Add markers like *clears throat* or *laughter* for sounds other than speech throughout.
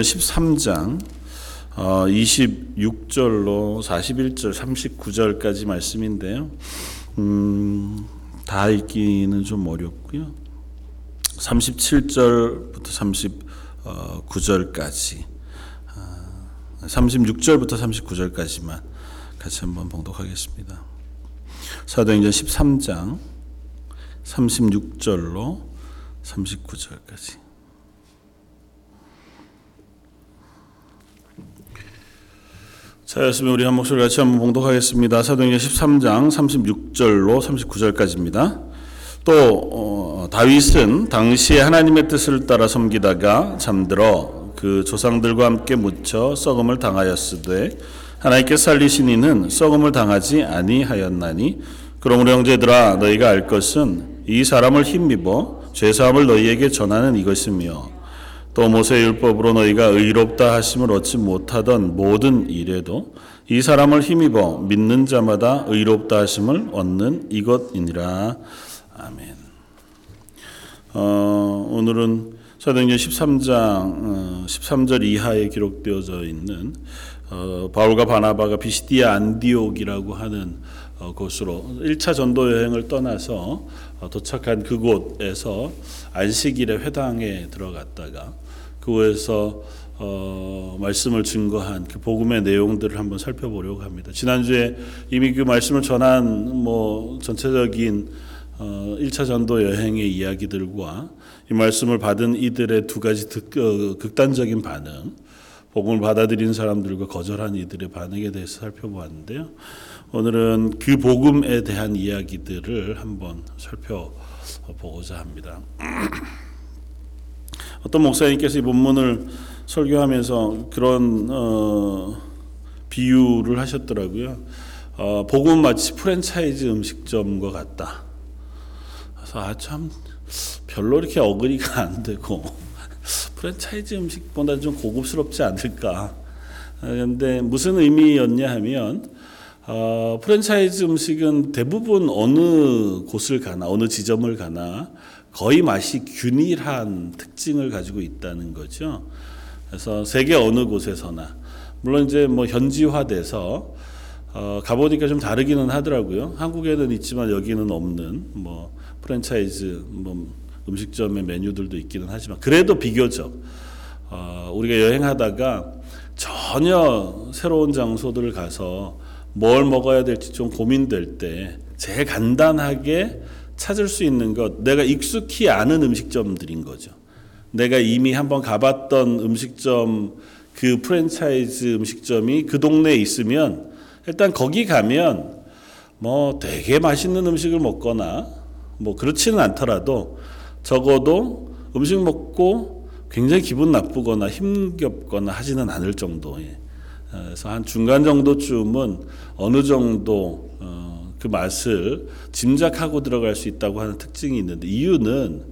13장 26절로 41절, 39절까지 말씀인데요. 음, 다 읽기는 좀 어렵고요. 37절부터 39절까지, 36절부터 39절까지만 같이 한번 봉독하겠습니다. 사도행전 13장 36절로 39절까지. 자, 였으면 우리 한 목소리 같이 한번 봉독하겠습니다. 사도행전 13장 36절로 39절까지입니다. 또 어, 다윗은 당시에 하나님의 뜻을 따라 섬기다가 잠들어 그 조상들과 함께 묻혀 썩음을 당하였으되 하나님께 살리신 이는 썩음을 당하지 아니하였나니 그러므로 형제들아 너희가 알 것은 이 사람을 힘입어 죄 사함을 너희에게 전하는 이것이며 또 모세 율법으로 너희가 의롭다 하심을 얻지 못하던 모든 일에도 이 사람을 힘입어 믿는 자마다 의롭다 하심을 얻는 이것이니라. 아멘. 어, 오늘은 사도행전 13장 어, 13절 이하에 기록되어져 있는 어, 바울과 바나바가 비시디아 안디옥이라고 하는 어, 곳으로 1차 전도 여행을 떠나서 어, 도착한 그곳에서 안식일에 회당에 들어갔다가 그곳에서 어, 말씀을 증거한 그 복음의 내용들을 한번 살펴보려고 합니다. 지난주에 이미 그 말씀을 전한 뭐 전체적인 어, 1차 전도 여행의 이야기들과 이 말씀을 받은 이들의 두 가지 득, 어, 극단적인 반응, 복음을 받아들인 사람들과 거절한 이들의 반응에 대해서 살펴보았는데요. 오늘은 그 복음에 대한 이야기들을 한번 살펴보고자 합니다. *clears throat* 어떤 목사님께서 이 본문을 설교하면서 그런 어, 비유를 하셨더라고요. 어, 복음 마치 프랜차이즈 음식점과 같다. 그래서 아 참 별로 이렇게 어그리가 안 되고 *laughs* 프랜차이즈 음식보다 좀 고급스럽지 않을까. 그런데 무슨 의미였냐 하면 어, 프랜차이즈 음식은 대부분 어느 곳을 가나 어느 지점을 가나 거의 맛이 균일한 특징을 가지고 있다는 거죠. 그래서 세계 어느 곳에서나 물론 이제 뭐 현지화돼서 어, 가보니까 좀 다르기는 하더라고요. 한국에는 있지만 여기는 없는 뭐 프랜차이즈 뭐 음식점의 메뉴들도 있기는 하지만 그래도 비교적 어, 우리가 여행하다가 전혀 새로운 장소들을 가서 뭘 먹어야 될지 좀 고민될 때 제일 간단하게 찾을 수 있는 것, 내가 익숙히 아는 음식점들인 거죠. 내가 이미 한번 가봤던 음식점, 그 프랜차이즈 음식점이 그 동네에 있으면 일단 거기 가면 뭐 되게 맛있는 음식을 먹거나 뭐 그렇지는 않더라도 적어도 음식 먹고 굉장히 기분 나쁘거나 힘겹거나 하지는 않을 정도의 그래서 한 중간 정도쯤은 어느 정도 어, 그 맛을 짐작하고 들어갈 수 있다고 하는 특징이 있는데 이유는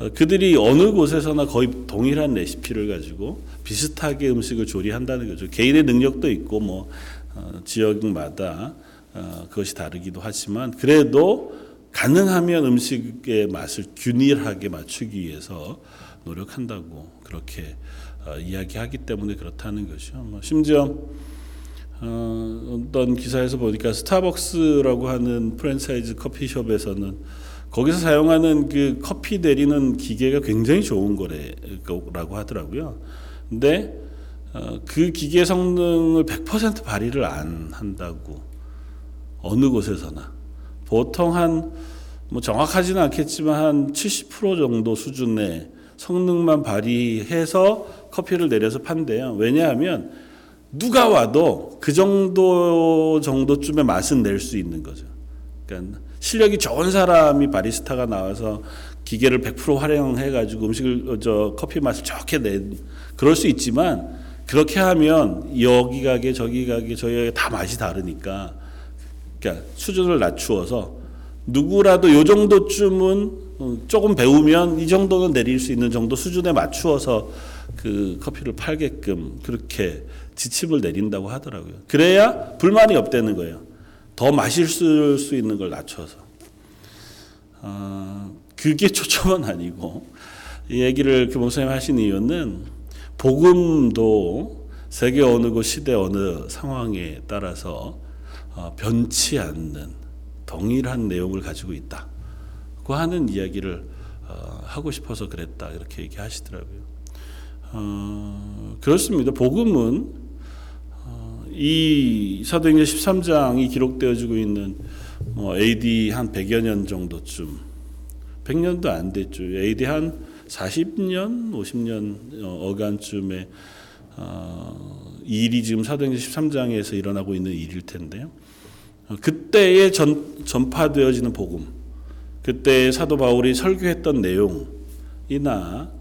어, 그들이 어느 곳에서나 거의 동일한 레시피를 가지고 비슷하게 음식을 조리한다는 거죠. 개인의 능력도 있고 뭐 어, 지역마다 어, 그것이 다르기도 하지만 그래도 가능하면 음식의 맛을 균일하게 맞추기 위해서 노력한다고 그렇게 어, 이야기하기 때문에 그렇다는 것이죠. 뭐 심지어 어, 어떤 기사에서 보니까 스타벅스라고 하는 프랜차이즈 커피숍에서는 거기서 사용하는 그 커피 내리는 기계가 굉장히 좋은 거라고 하더라고요. 근데 어, 그 기계 성능을 100% 발휘를 안 한다고 어느 곳에서나 보통 한 뭐 정확하지는 않겠지만 한 70% 정도 수준의 성능만 발휘해서 커피를 내려서 판대요. 왜냐하면 누가 와도 그 정도 정도쯤의 맛은 낼 수 있는 거죠. 그러니까 실력이 좋은 사람이 바리스타가 나와서 기계를 100% 활용해 가지고 음식을 저 커피 맛을 좋게 낸 그럴 수 있지만 그렇게 하면 여기 가게 저기 가게 저기 가게 다 맛이 다르니까 그러니까 수준을 낮추어서 누구라도 요 정도쯤은 조금 배우면 이 정도는 내릴 수 있는 정도 수준에 맞추어서 그 커피를 팔게끔 그렇게 지침을 내린다고 하더라고요. 그래야 불만이 없다는 거예요. 더 마실 수 있는 걸 낮춰서. 어, 그게 *laughs* 초점은 아니고 이 얘기를 그 목사님 하신 이유는 복음도 세계 어느 곳 시대 어느 상황에 따라서 어, 변치 않는 동일한 내용을 가지고 있다고 하는 이야기를 어, 하고 싶어서 그랬다 이렇게 얘기하시더라고요. 어, 그렇습니다. 복음은 어, 이 사도행전 13장이 기록되어지고 있는 뭐 AD 한 100여 년 정도쯤 100년도 안 됐죠. AD 한 40년, 50년 어간쯤에 어, 일이 지금 사도행전 13장에서 일어나고 있는 일일 텐데요. 어, 그때에 전, 전파되어지는 복음, 그때 사도 바울이 설교했던 내용이나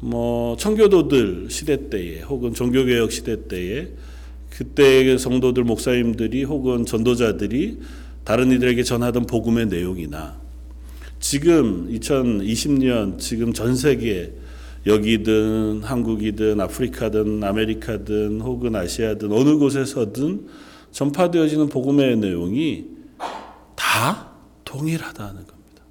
뭐 청교도들 시대 때에 혹은 종교개혁 시대 때에 그때 성도들 목사님들이 혹은 전도자들이 다른 이들에게 전하던 복음의 내용이나 지금 2020년 지금 전 세계 여기든 한국이든 아프리카든 아메리카든 혹은 아시아든 어느 곳에서든 전파되어지는 복음의 내용이 다 동일하다는 겁니다.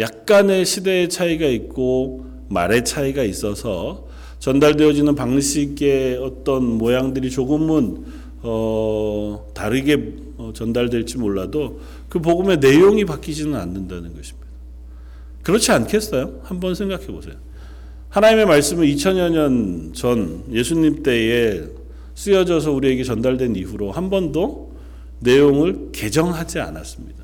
약간의 시대의 차이가 있고 말의 차이가 있어서 전달되어지는 방식의 어떤 모양들이 조금은 어, 다르게 어, 전달될지 몰라도 그 복음의 내용이 바뀌지는 않는다는 것입니다. 그렇지 않겠어요? 한번 생각해 보세요. 하나님의 말씀은 2000여 년 전 예수님 때에 쓰여져서 우리에게 전달된 이후로 한 번도 내용을 개정하지 않았습니다.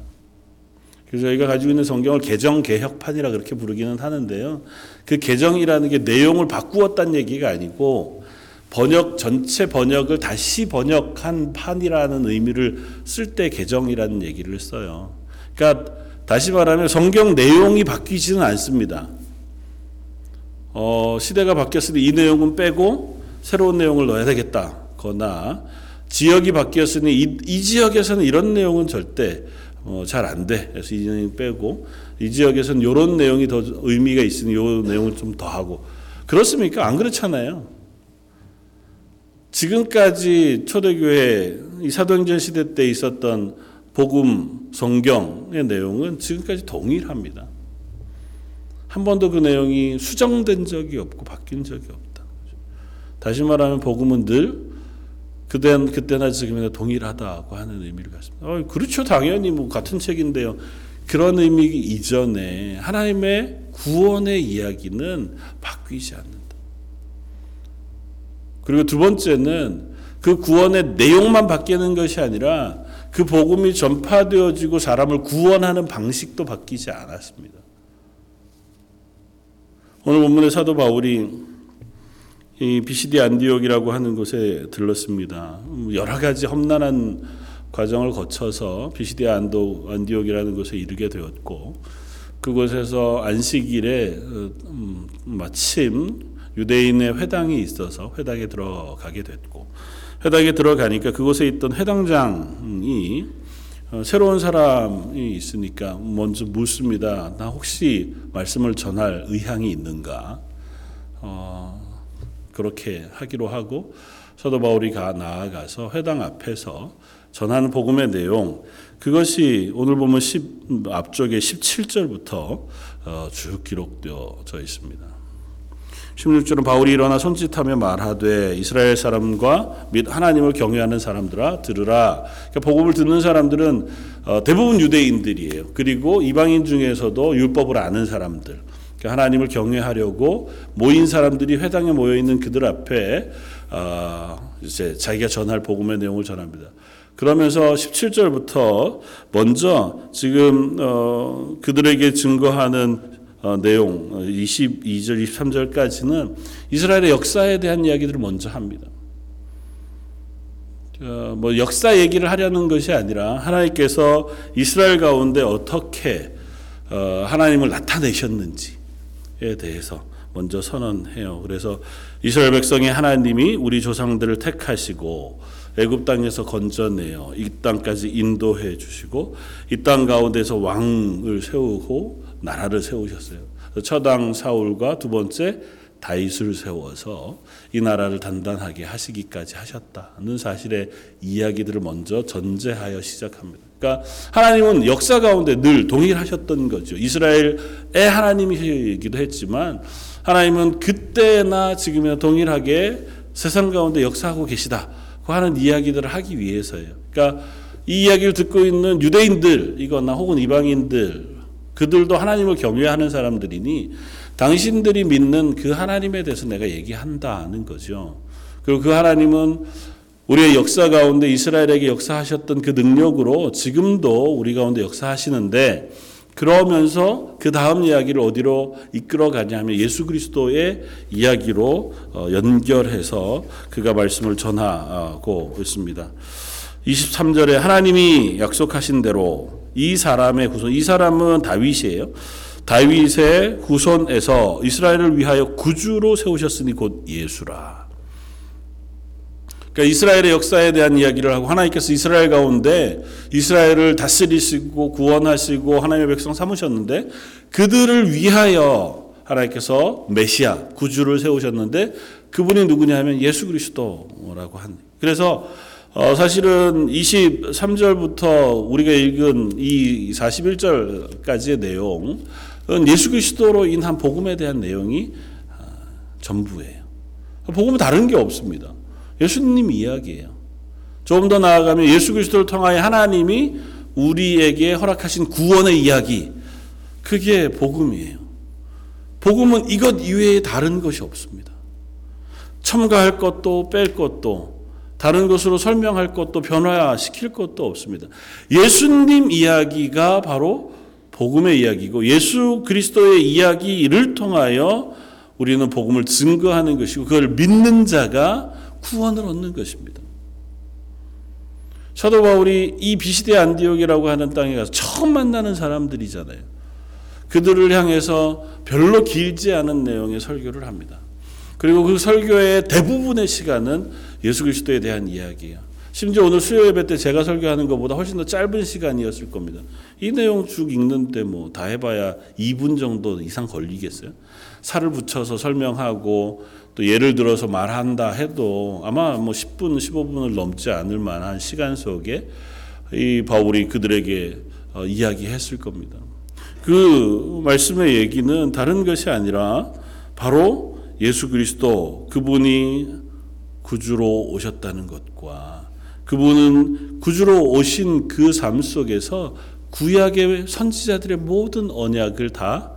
그래서 저희가 가지고 있는 성경을 개정 개혁판이라 그렇게 부르기는 하는데요. 그 개정이라는 게 내용을 바꾸었다는 얘기가 아니고 번역 전체 번역을 다시 번역한 판이라는 의미를 쓸 때 개정이라는 얘기를 써요. 그러니까 다시 말하면 성경 내용이 바뀌지는 않습니다. 어, 시대가 바뀌었으니 이 내용은 빼고 새로운 내용을 넣어야 되겠다거나 지역이 바뀌었으니 이, 이 지역에서는 이런 내용은 절대 어, 잘 안 돼. 그래서 이 내용 빼고 이 지역에서는 이런 내용이 더 의미가 있으니 이 내용을 좀 더 하고 그렇습니까? 안 그렇잖아요. 지금까지 초대교회 이 사도행전 시대 때 있었던 복음 성경의 내용은 지금까지 동일합니다. 한 번도 그 내용이 수정된 적이 없고 바뀐 적이 없다. 다시 말하면 복음은 늘 그때 그때나 지금이나 동일하다고 하는 의미를 갖습니다. 어, 그렇죠, 당연히 뭐 같은 책인데요. 그런 의미 이전에 하나님의 구원의 이야기는 바뀌지 않는다. 그리고 두 번째는 그 구원의 내용만 바뀌는 것이 아니라 그 복음이 전파되어지고 사람을 구원하는 방식도 바뀌지 않았습니다. 오늘 본문의 사도 바울이 이 비시디 안디옥이라고 하는 곳에 들렀습니다. 여러 가지 험난한 과정을 거쳐서 비시디 안도 안디옥이라는 곳에 이르게 되었고 그곳에서 안식일에 음, 마침 유대인의 회당이 있어서 회당에 들어가게 됐고 회당에 들어가니까 그곳에 있던 회당장이 어, 새로운 사람이 있으니까 먼저 묻습니다. 나 혹시 말씀을 전할 의향이 있는가? 어, 그렇게 하기로 하고 사도 바울이 가 나아가서 회당 앞에서 전하는 복음의 내용 그것이 오늘 보면 10, 앞쪽에 17절부터 어, 쭉 기록되어져 있습니다. 16절은 바울이 일어나 손짓하며 말하되 이스라엘 사람과 및 하나님을 경외하는 사람들아 들으라. 그러니까 복음을 듣는 사람들은 어, 대부분 유대인들이에요. 그리고 이방인 중에서도 율법을 아는 사람들. 그러니까 하나님을 경외하려고 모인 사람들이 회당에 모여 있는 그들 앞에 어, 이제 자기가 전할 복음의 내용을 전합니다. 그러면서 17절부터 먼저 지금 어, 그들에게 증거하는 어, 내용 22절, 23절까지는 이스라엘의 역사에 대한 이야기들을 먼저 합니다. 어, 뭐 역사 얘기를 하려는 것이 아니라 하나님께서 이스라엘 가운데 어떻게 어, 하나님을 나타내셨는지에 대해서 먼저 선언해요. 그래서 이스라엘 백성이 하나님이 우리 조상들을 택하시고 애굽 땅에서 건져내어 이 땅까지 인도해 주시고 이 땅 가운데서 왕을 세우고 나라를 세우셨어요. 첫왕 사울과 두 번째 다윗을 세워서 이 나라를 단단하게 하시기까지 하셨다는 사실의 이야기들을 먼저 전제하여 시작합니다. 그러니까 하나님은 역사 가운데 늘 동일하셨던 거죠. 이스라엘의 하나님이기도 했지만 하나님은 그때나 지금이나 동일하게 세상 가운데 역사하고 계시다 고 하는 이야기들을 하기 위해서예요. 그러니까 이 이야기를 듣고 있는 유대인들이거나 혹은 이방인들 그들도 하나님을 경외하는 사람들이니 당신들이 믿는 그 하나님에 대해서 내가 얘기한다는 거죠. 그리고 그 하나님은 우리의 역사 가운데 이스라엘에게 역사하셨던 그 능력으로 지금도 우리 가운데 역사하시는데 그러면서 그 다음 이야기를 어디로 이끌어 가냐면 예수 그리스도의 이야기로 어, 연결해서 그가 말씀을 전하고 있습니다. 23절에 하나님이 약속하신 대로 이 사람의 후손, 이 사람은 다윗이에요. 다윗의 후손에서 이스라엘을 위하여 구주로 세우셨으니 곧 예수라. 그러니까 이스라엘의 역사에 대한 이야기를 하고 하나님께서 이스라엘 가운데 이스라엘을 다스리시고 구원하시고 하나님의 백성 삼으셨는데 그들을 위하여 하나님께서 메시아 구주를 세우셨는데 그분이 누구냐면 예수 그리스도라고 한. 그래서 어 사실은 23절부터 우리가 읽은 이 41절까지의 내용은 예수 그리스도로 인한 복음에 대한 내용이 전부예요. 복음은 다른 게 없습니다. 예수님 이야기예요. 조금 더 나아가면 예수 그리스도를 통하여 하나님이 우리에게 허락하신 구원의 이야기. 그게 복음이에요. 복음은 이것 이외에 다른 것이 없습니다. 첨가할 것도 뺄 것도 다른 것으로 설명할 것도 변화시킬 것도 없습니다. 예수님 이야기가 바로 복음의 이야기고 예수 그리스도의 이야기를 통하여 우리는 복음을 증거하는 것이고 그걸 믿는 자가 구원을 얻는 것입니다. 사도 바울이 이 비시대 안디옥이라고 하는 땅에 가서 처음 만나는 사람들이잖아요. 그들을 향해서 별로 길지 않은 내용의 설교를 합니다. 그리고 그 설교의 대부분의 시간은 예수 그리스도에 대한 이야기예요. 심지어 오늘 수요 예배 때 제가 설교하는 것보다 훨씬 더 짧은 시간이었을 겁니다. 이 내용 쭉 읽는데 뭐 다 해봐야 2분 정도 이상 걸리겠어요? 살을 붙여서 설명하고 또 예를 들어서 말한다 해도 아마 뭐 10분, 15분을 넘지 않을 만한 시간 속에 이 바울이 그들에게 어, 이야기했을 겁니다. 그 말씀의 얘기는 다른 것이 아니라 바로 예수 그리스도 그분이 구주로 오셨다는 것과 그분은 구주로 오신 그 삶 속에서 구약의 선지자들의 모든 언약을 다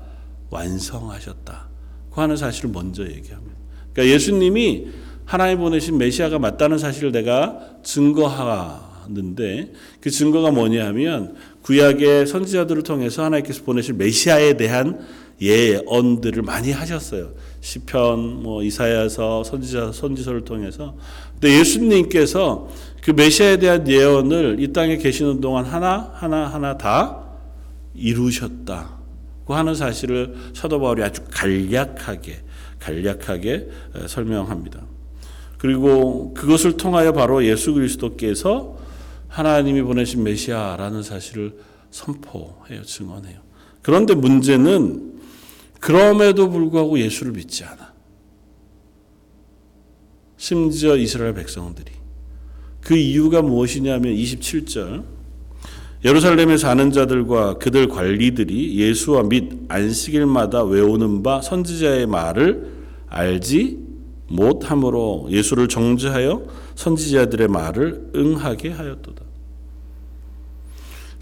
완성하셨다. 그 하는 사실을 먼저 얘기합니다. 그러니까 예수님이 하나님 보내신 메시아가 맞다는 사실을 내가 증거하는데 그 증거가 뭐냐 하면 구약의 선지자들을 통해서 하나님께서 보내실 메시아에 대한 예언들을 많이 하셨어요. 시편, 뭐 이사야서, 선지자, 선지서를 통해서. 근데 예수님께서 그 메시아에 대한 예언을 이 땅에 계시는 동안 하나 하나 하나 다 이루셨다 고 하는 사실을 사도 바울이 아주 간략하게 간략하게 설명합니다. 그리고 그것을 통하여 바로 예수 그리스도께서 하나님이 보내신 메시아라는 사실을 선포해요, 증언해요. 그런데 문제는 그럼에도 불구하고 예수를 믿지 않아. 심지어 이스라엘 백성들이. 그 이유가 무엇이냐면 27절. 예루살렘에 사는 자들과 그들 관리들이 예수와 및 안식일마다 외우는 바 선지자의 말을 알지 못함으로 예수를 정죄하여 선지자들의 말을 응하게 하였도다.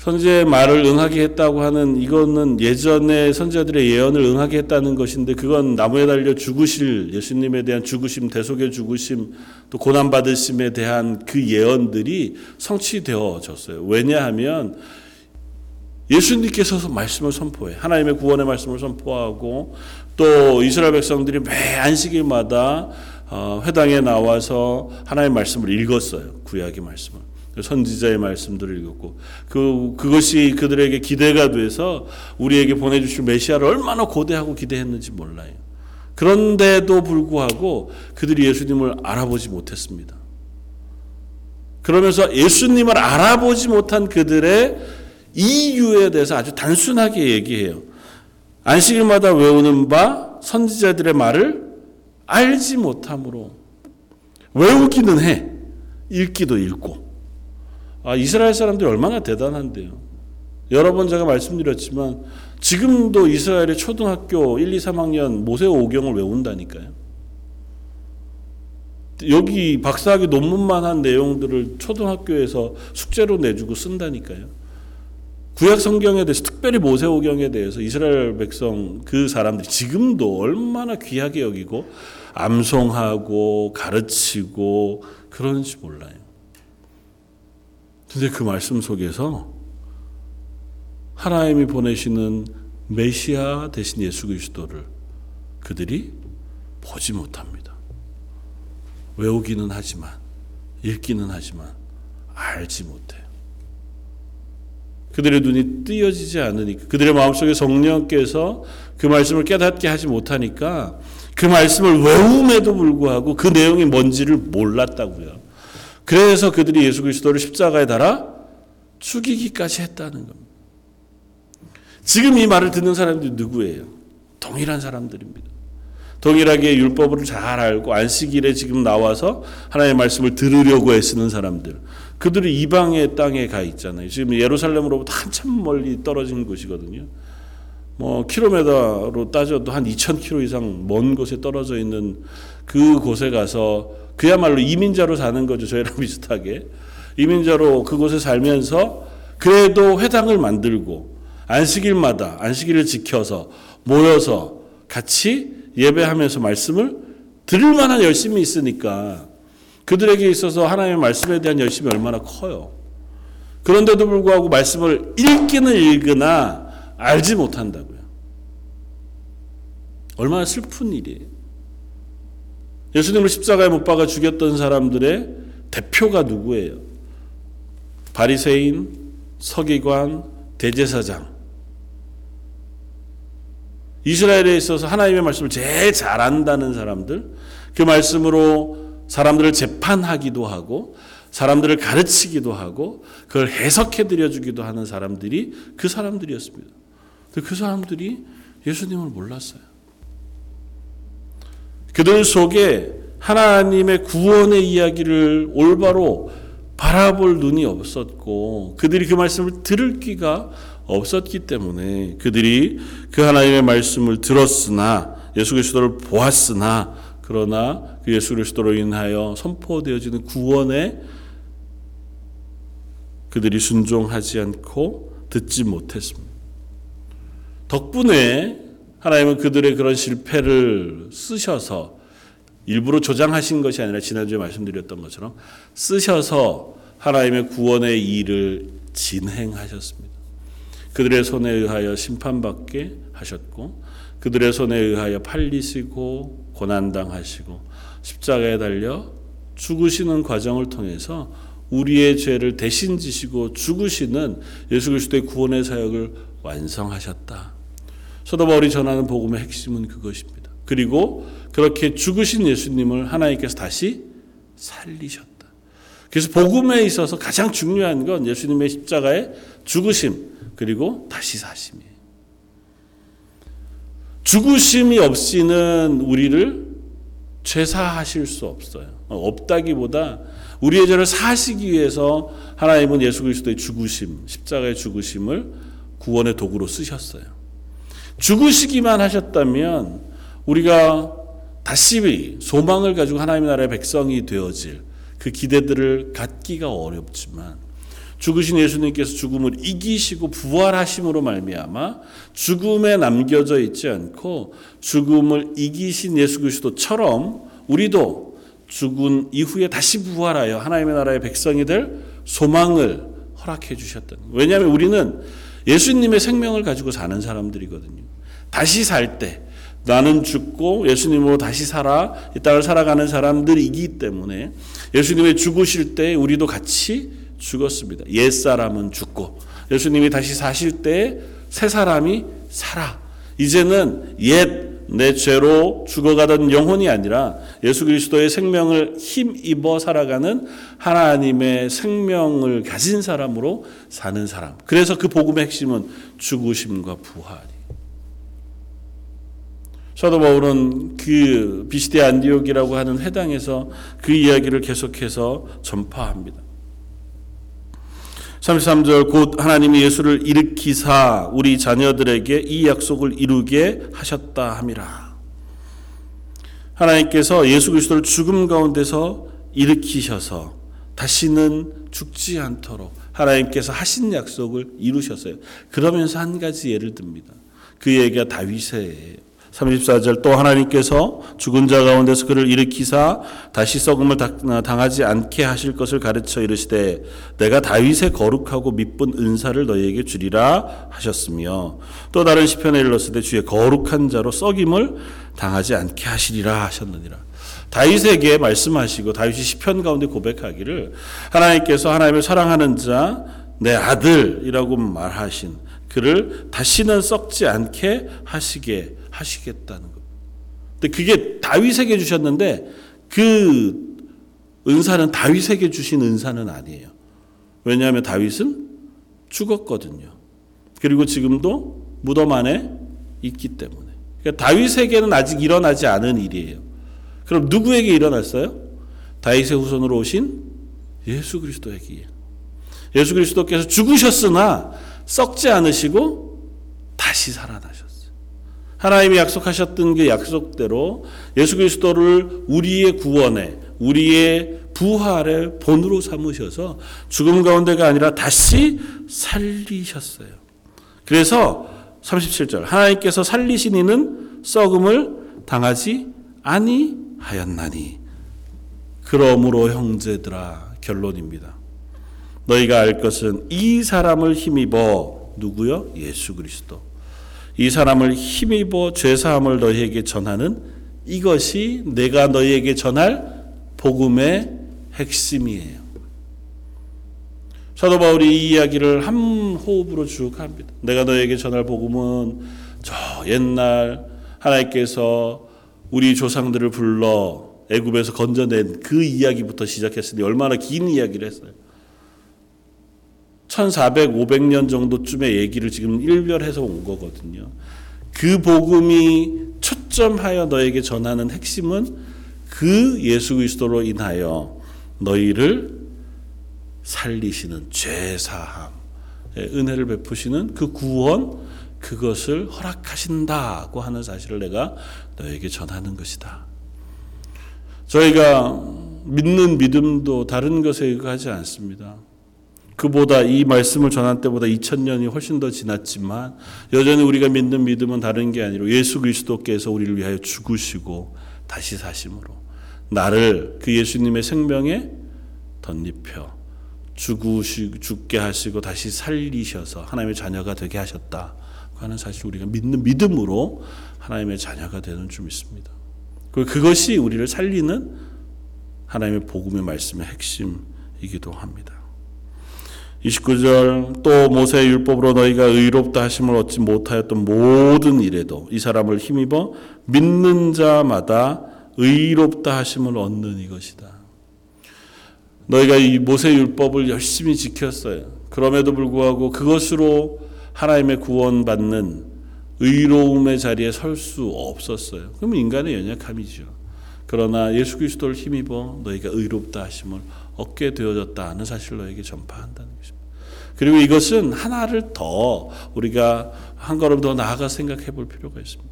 선지의 말을 응하게 했다고 하는 이거는 예전에 선지자들의 예언을 응하게 했다는 것인데 그건 나무에 달려 죽으실 예수님에 대한 죽으심, 대속의 죽으심, 또 고난 받으심에 대한 그 예언들이 성취되어졌어요. 왜냐하면 예수님께서 말씀을 선포해 하나님의 구원의 말씀을 선포하고 또 이스라엘 백성들이 매 안식일마다 어, 회당에 나와서 하나님의 말씀을 읽었어요. 구약의 말씀을. 선지자의 말씀들을 읽었고 그 그것이 그들에게 기대가 돼서 우리에게 보내주실 메시아를 얼마나 고대하고 기대했는지 몰라요. 그런데도 불구하고 그들이 예수님을 알아보지 못했습니다. 그러면서 예수님을 알아보지 못한 그들의 이유에 대해서 아주 단순하게 얘기해요. 안식일마다 외우는 바 선지자들의 말을 알지 못함으로 외우기는 해. 읽기도 읽고. 아, 이스라엘 사람들이 얼마나 대단한데요. 여러 번 제가 말씀드렸지만 지금도 이스라엘의 초등학교 1, 2, 3학년 모세 오경을 외운다니까요. 여기 박사학위 논문만 한 내용들을 초등학교에서 숙제로 내주고 쓴다니까요. 구약 성경에 대해서 특별히 모세오경에 대해서 이스라엘 백성 그 사람들이 지금도 얼마나 귀하게 여기고 암송하고 가르치고 그런지 몰라요. 근데 그 말씀 속에서 하나님이 보내시는 메시아 대신 예수 그리스도를 그들이 보지 못합니다. 외우기는 하지만 읽기는 하지만 알지 못해요. 그들의 눈이 띄어지지 않으니까 그들의 마음속에 성령께서 그 말씀을 깨닫게 하지 못하니까 그 말씀을 외움에도 불구하고 그 내용이 뭔지를 몰랐다고요. 그래서 그들이 예수 그리스도를 십자가에 달아 죽이기까지 했다는 겁니다. 지금 이 말을 듣는 사람들이 누구예요? 동일한 사람들입니다. 동일하게 율법을 잘 알고 안식일에 지금 나와서 하나님의 말씀을 들으려고 애쓰는 사람들. 그들이 이방의 땅에 가 있잖아요. 지금 예루살렘으로부터 한참 멀리 떨어진 곳이거든요. 뭐 킬로미터로 따져도 한 2,000km 이상 먼 곳에 떨어져 있는 그 곳에 가서 그야말로 이민자로 사는 거죠. 저희랑 *laughs* 비슷하게. 이민자로 그곳에 살면서 그래도 회당을 만들고 안식일마다 안식일을 지켜서 모여서 같이 예배하면서 말씀을 들을 만한 열심이 있으니까 그들에게 있어서 하나님의 말씀에 대한 열심이 얼마나 커요. 그런데도 불구하고 말씀을 읽기는 읽으나 알지 못한다고요. 얼마나 슬픈 일이에요. 예수님을 십자가에 못 박아 죽였던 사람들의 대표가 누구예요? 바리새인, 서기관, 대제사장. 이스라엘에 있어서 하나님의 말씀을 제일 잘한다는 사람들, 그 말씀으로 사람들을 재판하기도 하고, 사람들을 가르치기도 하고, 그걸 해석해 드려주기도 하는 사람들이 그 사람들이었습니다. 그 사람들이 예수님을 몰랐어요. 그들 속에 하나님의 구원의 이야기를 올바로 바라볼 눈이 없었고, 그들이 그 말씀을 들을 귀가 없었기 때문에 그들이 그 하나님의 말씀을 들었으나 예수 그리스도를 보았으나 그러나 그 예수 그리스도로 인하여 선포되어지는 구원에 그들이 순종하지 않고 듣지 못했습니다. 덕분에 하나님은 그들의 그런 실패를 쓰셔서 일부러 조장하신 것이 아니라 지난주에 말씀드렸던 것처럼 쓰셔서 하나님의 구원의 일을 진행하셨습니다. 그들의 손에 의하여 심판받게 하셨고 그들의 손에 의하여 팔리시고 고난당하시고 십자가에 달려 죽으시는 과정을 통해서 우리의 죄를 대신 지시고 죽으시는 예수 그리스도의 구원의 사역을 완성하셨다. 소도바울이 전하는 복음의 핵심은 그것입니다. 그리고 그렇게 죽으신 예수님을 하나님께서 다시 살리셨다. 그래서 복음에 있어서 가장 중요한 건 예수님의 십자가의 죽으심, 그리고 다시 사심이에요. 죽으심이 없이는 우리를 죄사하실 수 없어요. 없다기보다 우리의 죄를 사시기 위해서 하나님은 예수 그리스도의 죽으심, 십자가의 죽으심을 구원의 도구로 쓰셨어요. 죽으시기만 하셨다면 우리가 다시 소망을 가지고 하나님의 나라의 백성이 되어질 그 기대들을 갖기가 어렵지만 죽으신 예수님께서 죽음을 이기시고 부활하심으로 말미암아 죽음에 남겨져 있지 않고 죽음을 이기신 예수 그리스도처럼 우리도 죽은 이후에 다시 부활하여 하나님의 나라의 백성이 될 소망을 허락해 주셨다. 왜냐하면 우리는 예수님의 생명을 가지고 사는 사람들이거든요. 다시 살 때 나는 죽고 예수님으로 다시 살아 이 땅을 살아가는 사람들이기 때문에 예수님의 죽으실 때 우리도 같이 죽었습니다. 옛 사람은 죽고 예수님이 다시 사실 때 새 사람이 살아. 이제는 옛 내 죄로 죽어가던 영혼이 아니라 예수 그리스도의 생명을 힘입어 살아가는 하나님의 생명을 가진 사람으로 사는 사람. 그래서 그 복음의 핵심은 죽으심과 부활이. 사도 바울은 그 비시데 안디옥이라고 하는 회당에서 그 이야기를 계속해서 전파합니다. 33절 곧 하나님이 예수를 일으키사 우리 자녀들에게 이 약속을 이루게 하셨다 함이라. 하나님께서 예수 그리스도를 죽음 가운데서 일으키셔서 다시는 죽지 않도록 하나님께서 하신 약속을 이루셨어요. 그러면서 한 가지 예를 듭니다. 그 얘기가 다윗의 34절 또 하나님께서 죽은 자 가운데서 그를 일으키사 다시 썩음을 당하지 않게 하실 것을 가르쳐 이르시되 내가 다윗의 거룩하고 미쁜 은사를 너희에게 주리라 하셨으며 또 다른 시편에 일렀을 때 주의 거룩한 자로 썩임을 당하지 않게 하시리라 하셨느니라. 다윗에게 말씀하시고 다윗이 시편 가운데 고백하기를 하나님께서 하나님을 사랑하는 자 내 아들이라고 말하신 그를 다시는 썩지 않게 하시게 하시겠다는 것. 근데 그게 다윗에게 주셨는데 그 은사는 다윗에게 주신 은사는 아니에요. 왜냐하면 다윗은 죽었거든요. 그리고 지금도 무덤 안에 있기 때문에. 그러니까 다윗에게는 아직 일어나지 않은 일이에요. 그럼 누구에게 일어났어요? 다윗의 후손으로 오신 예수 그리스도에게. 예수 그리스도께서 죽으셨으나 썩지 않으시고 다시 살아나셨어요. 하나님이 약속하셨던 그 약속대로 예수 그리스도를 우리의 구원에 우리의 부활의 본으로 삼으셔서 죽음 가운데가 아니라 다시 살리셨어요. 그래서 37절 하나님께서 살리신 이는 썩음을 당하지 아니하였나니 그러므로 형제들아 결론입니다. 너희가 알 것은 이 사람을 힘입어 누구요? 예수 그리스도. 이 사람을 힘입어 죄 사함을 너희에게 전하는 이것이 내가 너희에게 전할 복음의 핵심이에요. 사도 바울이 이 이야기를 한 호흡으로 쭉 합니다. 내가 너에게 전할 복음은 저 옛날 하나님께서 우리 조상들을 불러 애굽에서 건져낸 그 이야기부터 시작했으니 얼마나 긴 이야기를 했어요. 1400, 500년 정도쯤의 얘기를 지금 일별해서 온 거거든요. 그 복음이 초점하여 너에게 전하는 핵심은 그 예수 그리스도로 인하여 너희를 살리시는 죄 사함, 은혜를 베푸시는 그 구원 그것을 허락하신다고 하는 사실을 내가 너에게 전하는 것이다. 저희가 믿는 믿음도 다른 것에 의하지 않습니다. 그보다 이 말씀을 전한 때보다 2000년이 훨씬 더 지났지만 여전히 우리가 믿는 믿음은 다른 게 아니라 예수 그리스도께서 우리를 위하여 죽으시고 다시 사심으로 나를 그 예수님의 생명에 덧입혀 죽으시 죽게 하시고 다시 살리셔서 하나님의 자녀가 되게 하셨다 하는 사실 우리가 믿는 믿음으로 하나님의 자녀가 되는 줄 믿습니다. 그것이 우리를 살리는 하나님의 복음의 말씀의 핵심이기도 합니다. 29절 또 모세의 율법으로 너희가 의롭다 하심을 얻지 못하였던 모든 일에도 이 사람을 힘입어 믿는 자마다 의롭다 하심을 얻는 이것이다. 너희가 이 모세 율법을 열심히 지켰어요. 그럼에도 불구하고 그것으로 하나님의 구원받는 의로움의 자리에 설 수 없었어요. 그러면 인간의 연약함이죠. 그러나 예수 그리스도를 힘입어 너희가 의롭다 하심을 얻게 되어졌다 하는 사실을 너에게 전파한다는 것입니다. 그리고 이것은 하나를 더 우리가 한 걸음 더 나아가 생각해 볼 필요가 있습니다.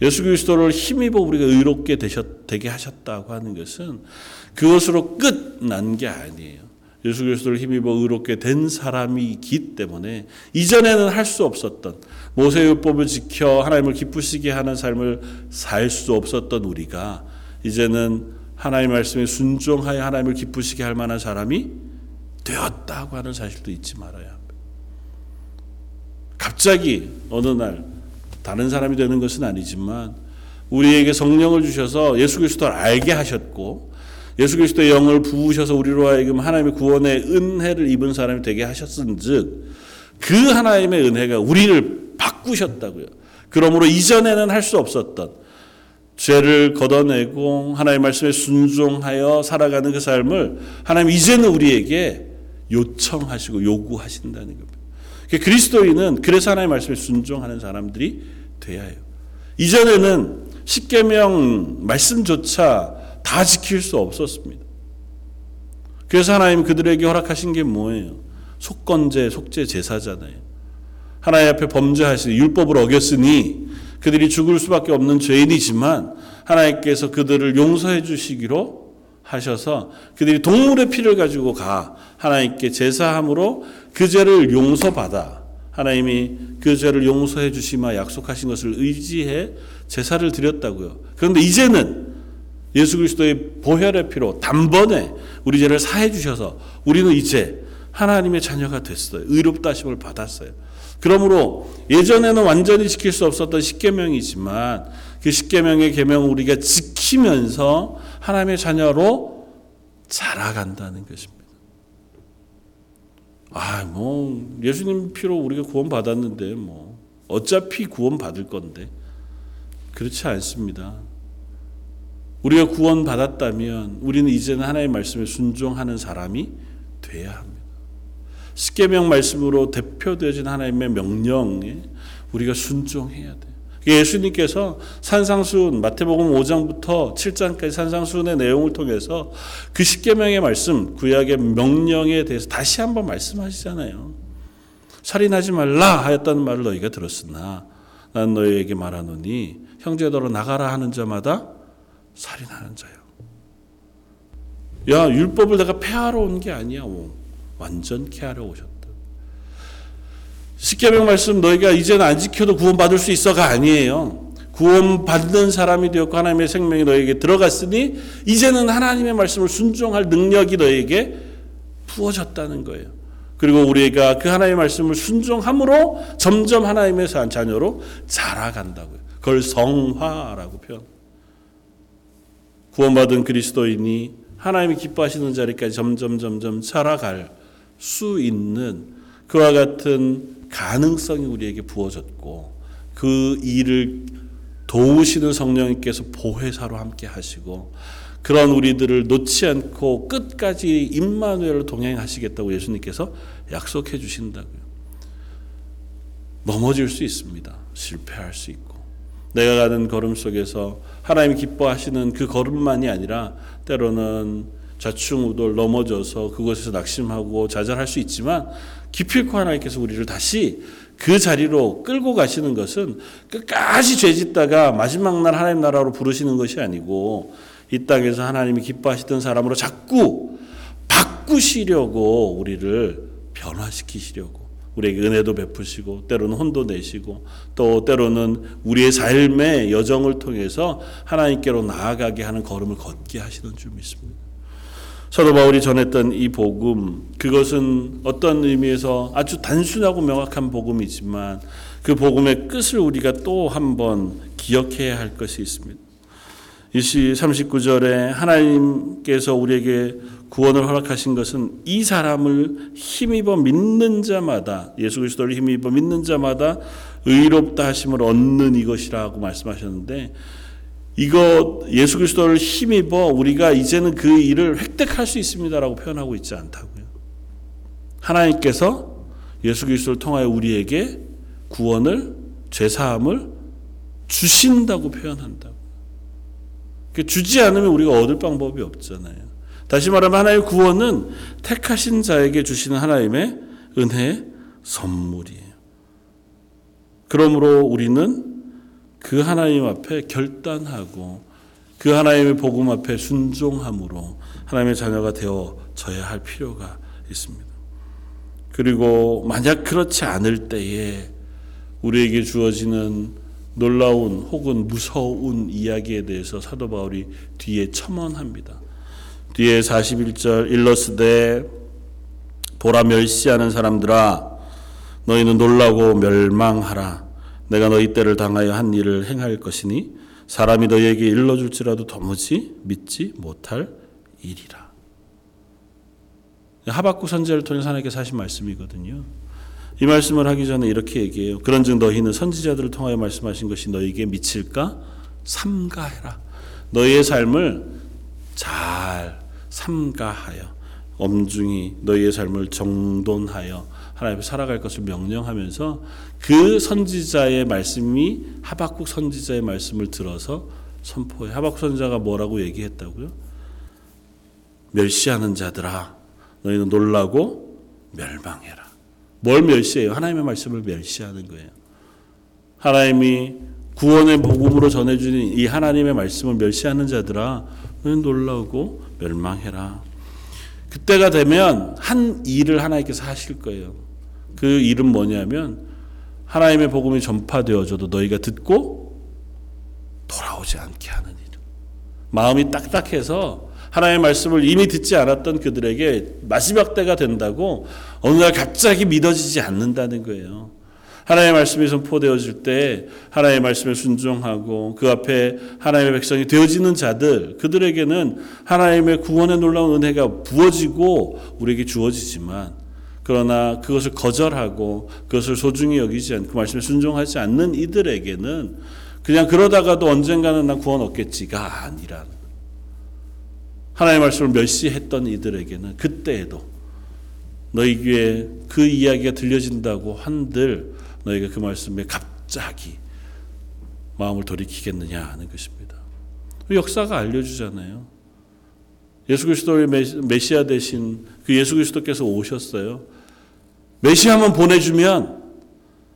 예수 그리스도를 힘입어 우리가 의롭게 되셨, 되게 하셨다고 하는 것은 그것으로 끝난 게 아니에요. 예수 그리스도를 힘입어 의롭게 된 사람이기 때문에 이전에는 할 수 없었던 모세율법을 지켜 하나님을 기쁘시게 하는 삶을 살 수 없었던 우리가 이제는 하나님 말씀에 순종하여 하나님을 기쁘시게 할 만한 사람이 되었다고 하는 사실도 잊지 말아야 합니다. 갑자기 어느 날 다른 사람이 되는 것은 아니지만 우리에게 성령을 주셔서 예수 그리스도를 알게 하셨고 예수 그리스도의 영을 부으셔서 우리로 하여금 하나님의 구원의 은혜를 입은 사람이 되게 하셨은즉 그 하나님의 은혜가 우리를 바꾸셨다고요. 그러므로 이전에는 할 수 없었던 죄를 걷어내고 하나님의 말씀에 순종하여 살아가는 그 삶을 하나님 이제는 우리에게 요청하시고 요구하신다는 겁니다. 그리스도인은 그래서 하나님의 말씀에 순종하는 사람들이 돼야 해요. 이전에는 십계명 말씀조차 다 지킬 수 없었습니다. 그래서 하나님 그들에게 허락하신 게 뭐예요? 속건제, 속죄 제사잖아요. 하나님 앞에 범죄하시 율법을 어겼으니 그들이 죽을 수밖에 없는 죄인이지만 하나님께서 그들을 용서해 주시기로 하셔서 그들이 동물의 피를 가지고 가 하나님께 제사함으로 그 죄를 용서받아 하나님이 그 죄를 용서해 주시마 약속하신 것을 의지해 제사를 드렸다고요. 그런데 이제는 예수 그리스도의 보혈의 피로 단번에 우리 죄를 사해 주셔서 우리는 이제 하나님의 자녀가 됐어요. 의롭다 하심을 받았어요. 그러므로 예전에는 완전히 지킬 수 없었던 십계명이지만 그 십계명의 계명을 우리가 지키면서 하나님의 자녀로 자라간다는 것입니다. 아, 뭐 예수님 피로 우리가 구원 받았는데 뭐 어차피 구원 받을 건데 그렇지 않습니다. 우리가 구원 받았다면 우리는 이제는 하나님의 말씀에 순종하는 사람이 돼야 합니다. 십계명 말씀으로 대표되어진 하나님의 명령에 우리가 순종해야 돼요. 예수님께서 산상수훈 마태복음 5장부터 7장까지 산상수훈의 내용을 통해서 그 십계명의 말씀 구약의 명령에 대해서 다시 한번 말씀하시잖아요. 살인하지 말라 하였다는 말을 너희가 들었으나 난 너희에게 말하노니 형제더러 나가라 하는 자마다 살인하는 자요. 야 율법을 내가 폐하러 온 게 아니야. 완전케 하려 오셨다. 십계명 말씀 너희가 이제는 안 지켜도 구원받을 수 있어가 아니에요. 구원받는 사람이 되었고 하나님의 생명이 너에게 들어갔으니 이제는 하나님의 말씀을 순종할 능력이 너에게 부어졌다는 거예요. 그리고 우리가 그 하나님의 말씀을 순종함으로 점점 하나님의 자녀로 자라간다고요. 그걸 성화라고 표현. 구원받은 그리스도인이 하나님이 기뻐하시는 자리까지 점점 점점 자라갈 수 있는 그와 같은 가능성이 우리에게 부어졌고 그 일을 도우시는 성령님께서 보혜사로 함께 하시고 그런 우리들을 놓지 않고 끝까지 임마누엘을 동행하시겠다고 예수님께서 약속해 주신다고요. 넘어질 수 있습니다. 실패할 수 있고 내가 가는 걸음 속에서 하나님이 기뻐하시는 그 걸음만이 아니라 때로는 좌충우돌 넘어져서 그곳에서 낙심하고 좌절할 수 있지만 기필코 하나님께서 우리를 다시 그 자리로 끌고 가시는 것은 끝까지 죄 짓다가 마지막 날 하나님 나라로 부르시는 것이 아니고 이 땅에서 하나님이 기뻐하시던 사람으로 자꾸 바꾸시려고 우리를 변화시키시려고 우리에게 은혜도 베푸시고 때로는 혼도 내시고 또 때로는 우리의 삶의 여정을 통해서 하나님께로 나아가게 하는 걸음을 걷게 하시는 줄 믿습니다. 사도 바울이 전했던 이 복음 그것은 어떤 의미에서 아주 단순하고 명확한 복음이지만 그 복음의 끝을 우리가 또 한 번 기억해야 할 것이 있습니다. 이시 39절에 하나님께서 우리에게 구원을 허락하신 것은 이 사람을 힘입어 믿는 자마다 예수 그리스도를 힘입어 믿는 자마다 의롭다 하심을 얻는 이것이라고 말씀하셨는데 이거 예수 그리스도를 힘입어 우리가 이제는 그 일을 획득할 수 있습니다라고 표현하고 있지 않다고요. 하나님께서 예수 그리스도를 통하여 우리에게 구원을 죄 사함을 주신다고 표현한다고. 주지 않으면 우리가 얻을 방법이 없잖아요. 다시 말하면 하나의 구원은 택하신 자에게 주시는 하나님의 은혜의 선물이에요. 그러므로 우리는 그 하나님 앞에 결단하고 그 하나님의 복음 앞에 순종함으로 하나님의 자녀가 되어져야 할 필요가 있습니다. 그리고 만약 그렇지 않을 때에 우리에게 주어지는 놀라운 혹은 무서운 이야기에 대해서 사도 바울이 뒤에 첨언합니다. 뒤에 41절 일러스되 보라 멸시하는 사람들아 너희는 놀라고 멸망하라 내가 너희 때를 당하여 한 일을 행할 것이니 사람이 너희에게 일러줄지라도 도무지 믿지 못할 일이라. 하박국 선지자를 통해 하나님께 하신 말씀이거든요. 이 말씀을 하기 전에 이렇게 얘기해요. 그런즉 너희는 선지자들을 통하여 말씀하신 것이 너희에게 미칠까 삼가해라. 너희의 삶을 잘 삼가하여 엄중히 너희의 삶을 정돈하여 하나님 앞에 살아갈 것을 명령하면서 그 선지자의 말씀이 하박국 선지자의 말씀을 들어서 선포해. 하박국 선지자가 뭐라고 얘기했다고요? 멸시하는 자들아 너희는 놀라고 멸망해라. 뭘 멸시해요? 하나님의 말씀을 멸시하는 거예요. 하나님이 구원의 복음으로 전해주는 이 하나님의 말씀을 멸시하는 자들아 너희는 놀라고 멸망해라. 그때가 되면 한 일을 하나님께서 하실 거예요. 그 일은 뭐냐면 하나님의 복음이 전파되어져도 너희가 듣고 돌아오지 않게 하는 일. 마음이 딱딱해서 하나님의 말씀을 이미 듣지 않았던 그들에게 마지막 때가 된다고 어느 날 갑자기 믿어지지 않는다는 거예요. 하나님의 말씀이 선포되어질 때 하나님의 말씀에 순종하고 그 앞에 하나님의 백성이 되어지는 자들 그들에게는 하나님의 구원의 놀라운 은혜가 부어지고 우리에게 주어지지만 그러나 그것을 거절하고 그것을 소중히 여기지 않고 그 말씀에 순종하지 않는 이들에게는 그냥 그러다가도 언젠가는 나 구원 얻겠지가 아니라 하나님의 말씀을 멸시했던 이들에게는 그때에도 너희 귀에 그 이야기가 들려진다고 한들 너희가 그 말씀에 갑자기 마음을 돌이키겠느냐 하는 것입니다. 역사가 알려주잖아요. 예수 그리스도의 메시아 대신 그 예수 그리스도께서 오셨어요. 메시아만 보내주면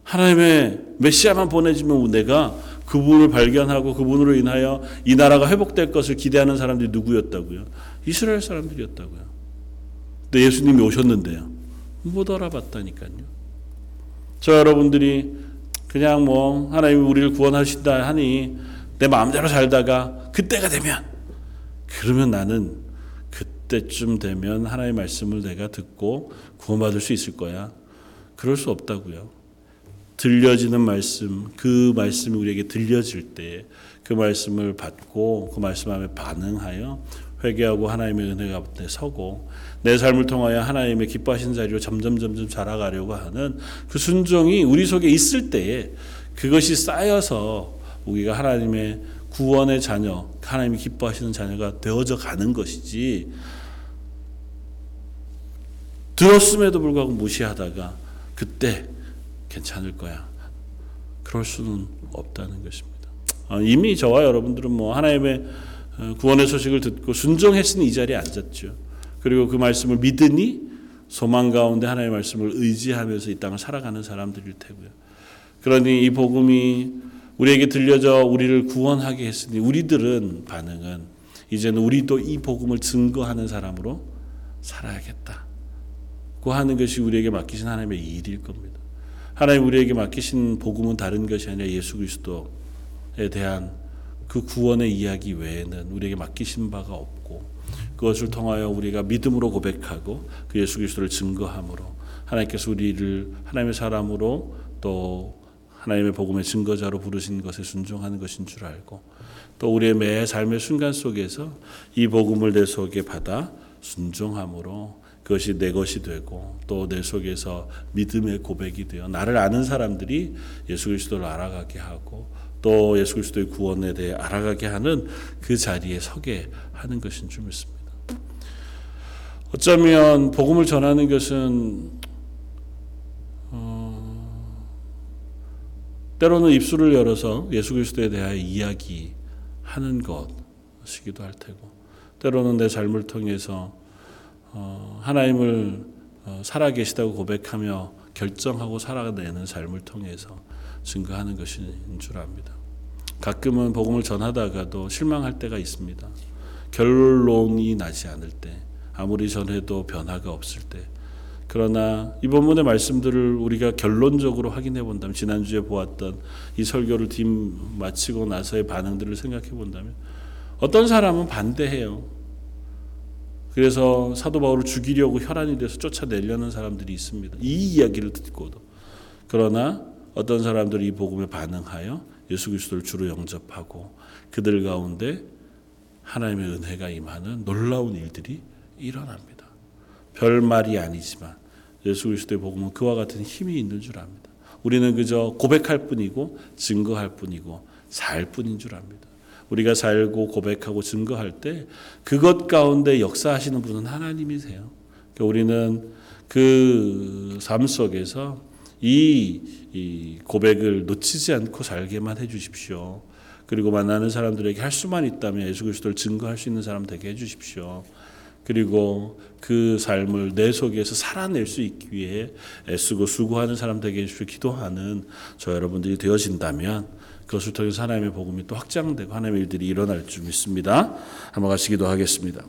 하나님의 메시아만 보내주면 내가 그분을 발견하고 그분으로 인하여 이 나라가 회복될 것을 기대하는 사람들이 누구였다고요? 이스라엘 사람들이었다고요. 근데 예수님이 오셨는데요. 못 알아봤다니까요. 저 여러분들이 그냥 뭐 하나님이 우리를 구원하신다 하니 내 마음대로 살다가 그때가 되면 그러면 나는 그때쯤 되면 하나님의 말씀을 내가 듣고 구원받을 수 있을 거야. 그럴 수 없다고요. 들려지는 말씀, 그 말씀이 우리에게 들려질 때 그 말씀을 받고 그 말씀 앞에 반응하여 회개하고 하나님의 은혜 가운데 서고 내 삶을 통하여 하나님의 기뻐하신 자리로 점점 점점 자라가려고 하는 그 순종이 우리 속에 있을 때에 그것이 쌓여서 우리가 하나님의 구원의 자녀, 하나님이 기뻐하시는 자녀가 되어져 가는 것이지 들었음에도 불구하고 무시하다가 그때 괜찮을 거야. 그럴 수는 없다는 것입니다. 아, 이미 저와 여러분들은 뭐 하나님의 어, 구원의 소식을 듣고 순종했으니 이 자리에 앉았죠. 그리고 그 말씀을 믿으니 소망 가운데 하나님의 말씀을 의지하면서 이 땅을 살아가는 사람들일 테고요. 그러니 이 복음이 우리에게 들려져 우리를 구원하게 했으니 우리들은 반응은 이제는 우리도 이 복음을 증거하는 사람으로 살아야겠다. 고 하는 것이 우리에게 맡기신 하나님의 일일 겁니다. 하나님 우리에게 맡기신 복음은 다른 것이 아니라 예수 그리스도에 대한 그 구원의 이야기 외에는 우리에게 맡기신 바가 없고 그것을 통하여 우리가 믿음으로 고백하고 그 예수 그리스도를 증거함으로 하나님께서 우리를 하나님의 사람으로 또 하나님의 복음의 증거자로 부르신 것에 순종하는 것인 줄 알고 또 우리의 매 삶의 순간 속에서 이 복음을 내 속에 받아 순종함으로 그것이 내 것이 되고 또 내 속에서 믿음의 고백이 되어 나를 아는 사람들이 예수 그리스도를 알아가게 하고 또 예수 그리스도의 구원에 대해 알아가게 하는 그 자리에 서게 하는 것인 줄 믿습니다. 어쩌면 복음을 전하는 것은 어, 때로는 입술을 열어서 예수 그리스도에 대하여 이야기하는 것이기도 할 테고 때로는 내 삶을 통해서 어, 하나님을 어, 살아계시다고 고백하며 결정하고 살아내는 삶을 통해서 증거하는 것인 줄 압니다. 가끔은 복음을 전하다가도 실망할 때가 있습니다. 결론이 나지 않을 때, 아무리 전해도 변화가 없을 때. 그러나 이 본문의 말씀들을 우리가 결론적으로 확인해 본다면 지난주에 보았던 이 설교를 뒷 마치고 나서의 반응들을 생각해 본다면 어떤 사람은 반대해요. 그래서 사도 바울을 죽이려고 혈안이 돼서 쫓아내려는 사람들이 있습니다. 이 이야기를 듣고도. 그러나 어떤 사람들이 이 복음에 반응하여 예수 그리스도를 주로 영접하고 그들 가운데 하나님의 은혜가 임하는 놀라운 일들이 일어납니다. 별말이 아니지만 예수 그리스도의 복음은 그와 같은 힘이 있는 줄 압니다. 우리는 그저 고백할 뿐이고 증거할 뿐이고 살 뿐인 줄 압니다. 우리가 살고 고백하고 증거할 때 그것 가운데 역사하시는 분은 하나님이세요. 그러니까 우리는 그 삶 속에서 이, 이 고백을 놓치지 않고 살게만 해 주십시오. 그리고 만나는 사람들에게 할 수만 있다면 예수 그리스도를 증거할 수 있는 사람 되게 해 주십시오. 그리고 그 삶을 내 속에서 살아낼 수 있기 위해 애쓰고 수고하는 사람 되게 해주시고 기도하는 저 여러분들이 되어진다면 그것을 통해서 하나님의 복음이 또 확장되고 하나님의 일들이 일어날 줄 믿습니다. 한번 같이 기도 하겠습니다.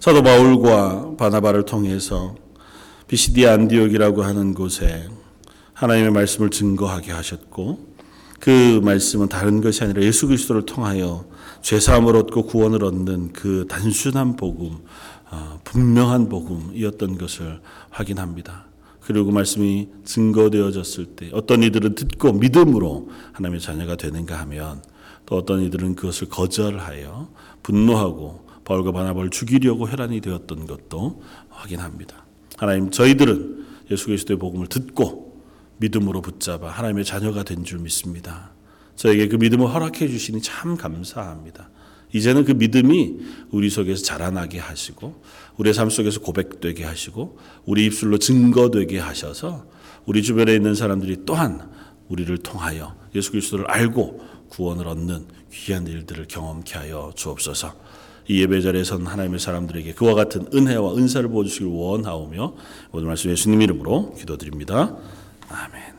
사도 바울과 바나바를 통해서 비시디아 안디옥이라고 하는 곳에 하나님의 말씀을 증거하게 하셨고 그 말씀은 다른 것이 아니라 예수 그리스도를 통하여 죄 사함을 얻고 구원을 얻는 그 단순한 복음, 어, 분명한 복음이었던 것을 확인합니다. 그리고 그 말씀이 증거되어졌을 때 어떤 이들은 듣고 믿음으로 하나님의 자녀가 되는가 하면 또 어떤 이들은 그것을 거절하여 분노하고 바울과 바나바를 죽이려고 혈안이 되었던 것도 확인합니다. 하나님 저희들은 예수 그리스도의 복음을 듣고 믿음으로 붙잡아 하나님의 자녀가 된 줄 믿습니다. 저에게 그 믿음을 허락해 주시니 참 감사합니다. 이제는 그 믿음이 우리 속에서 자라나게 하시고 우리의 삶 속에서 고백되게 하시고 우리 입술로 증거되게 하셔서 우리 주변에 있는 사람들이 또한 우리를 통하여 예수 그리스도를 알고 구원을 얻는 귀한 일들을 경험케 하여 주옵소서. 이 예배 자리에선 하나님의 사람들에게 그와 같은 은혜와 은사를 보여주시길 원하오며 오늘 말씀 예수님 이름으로 기도드립니다. 아멘.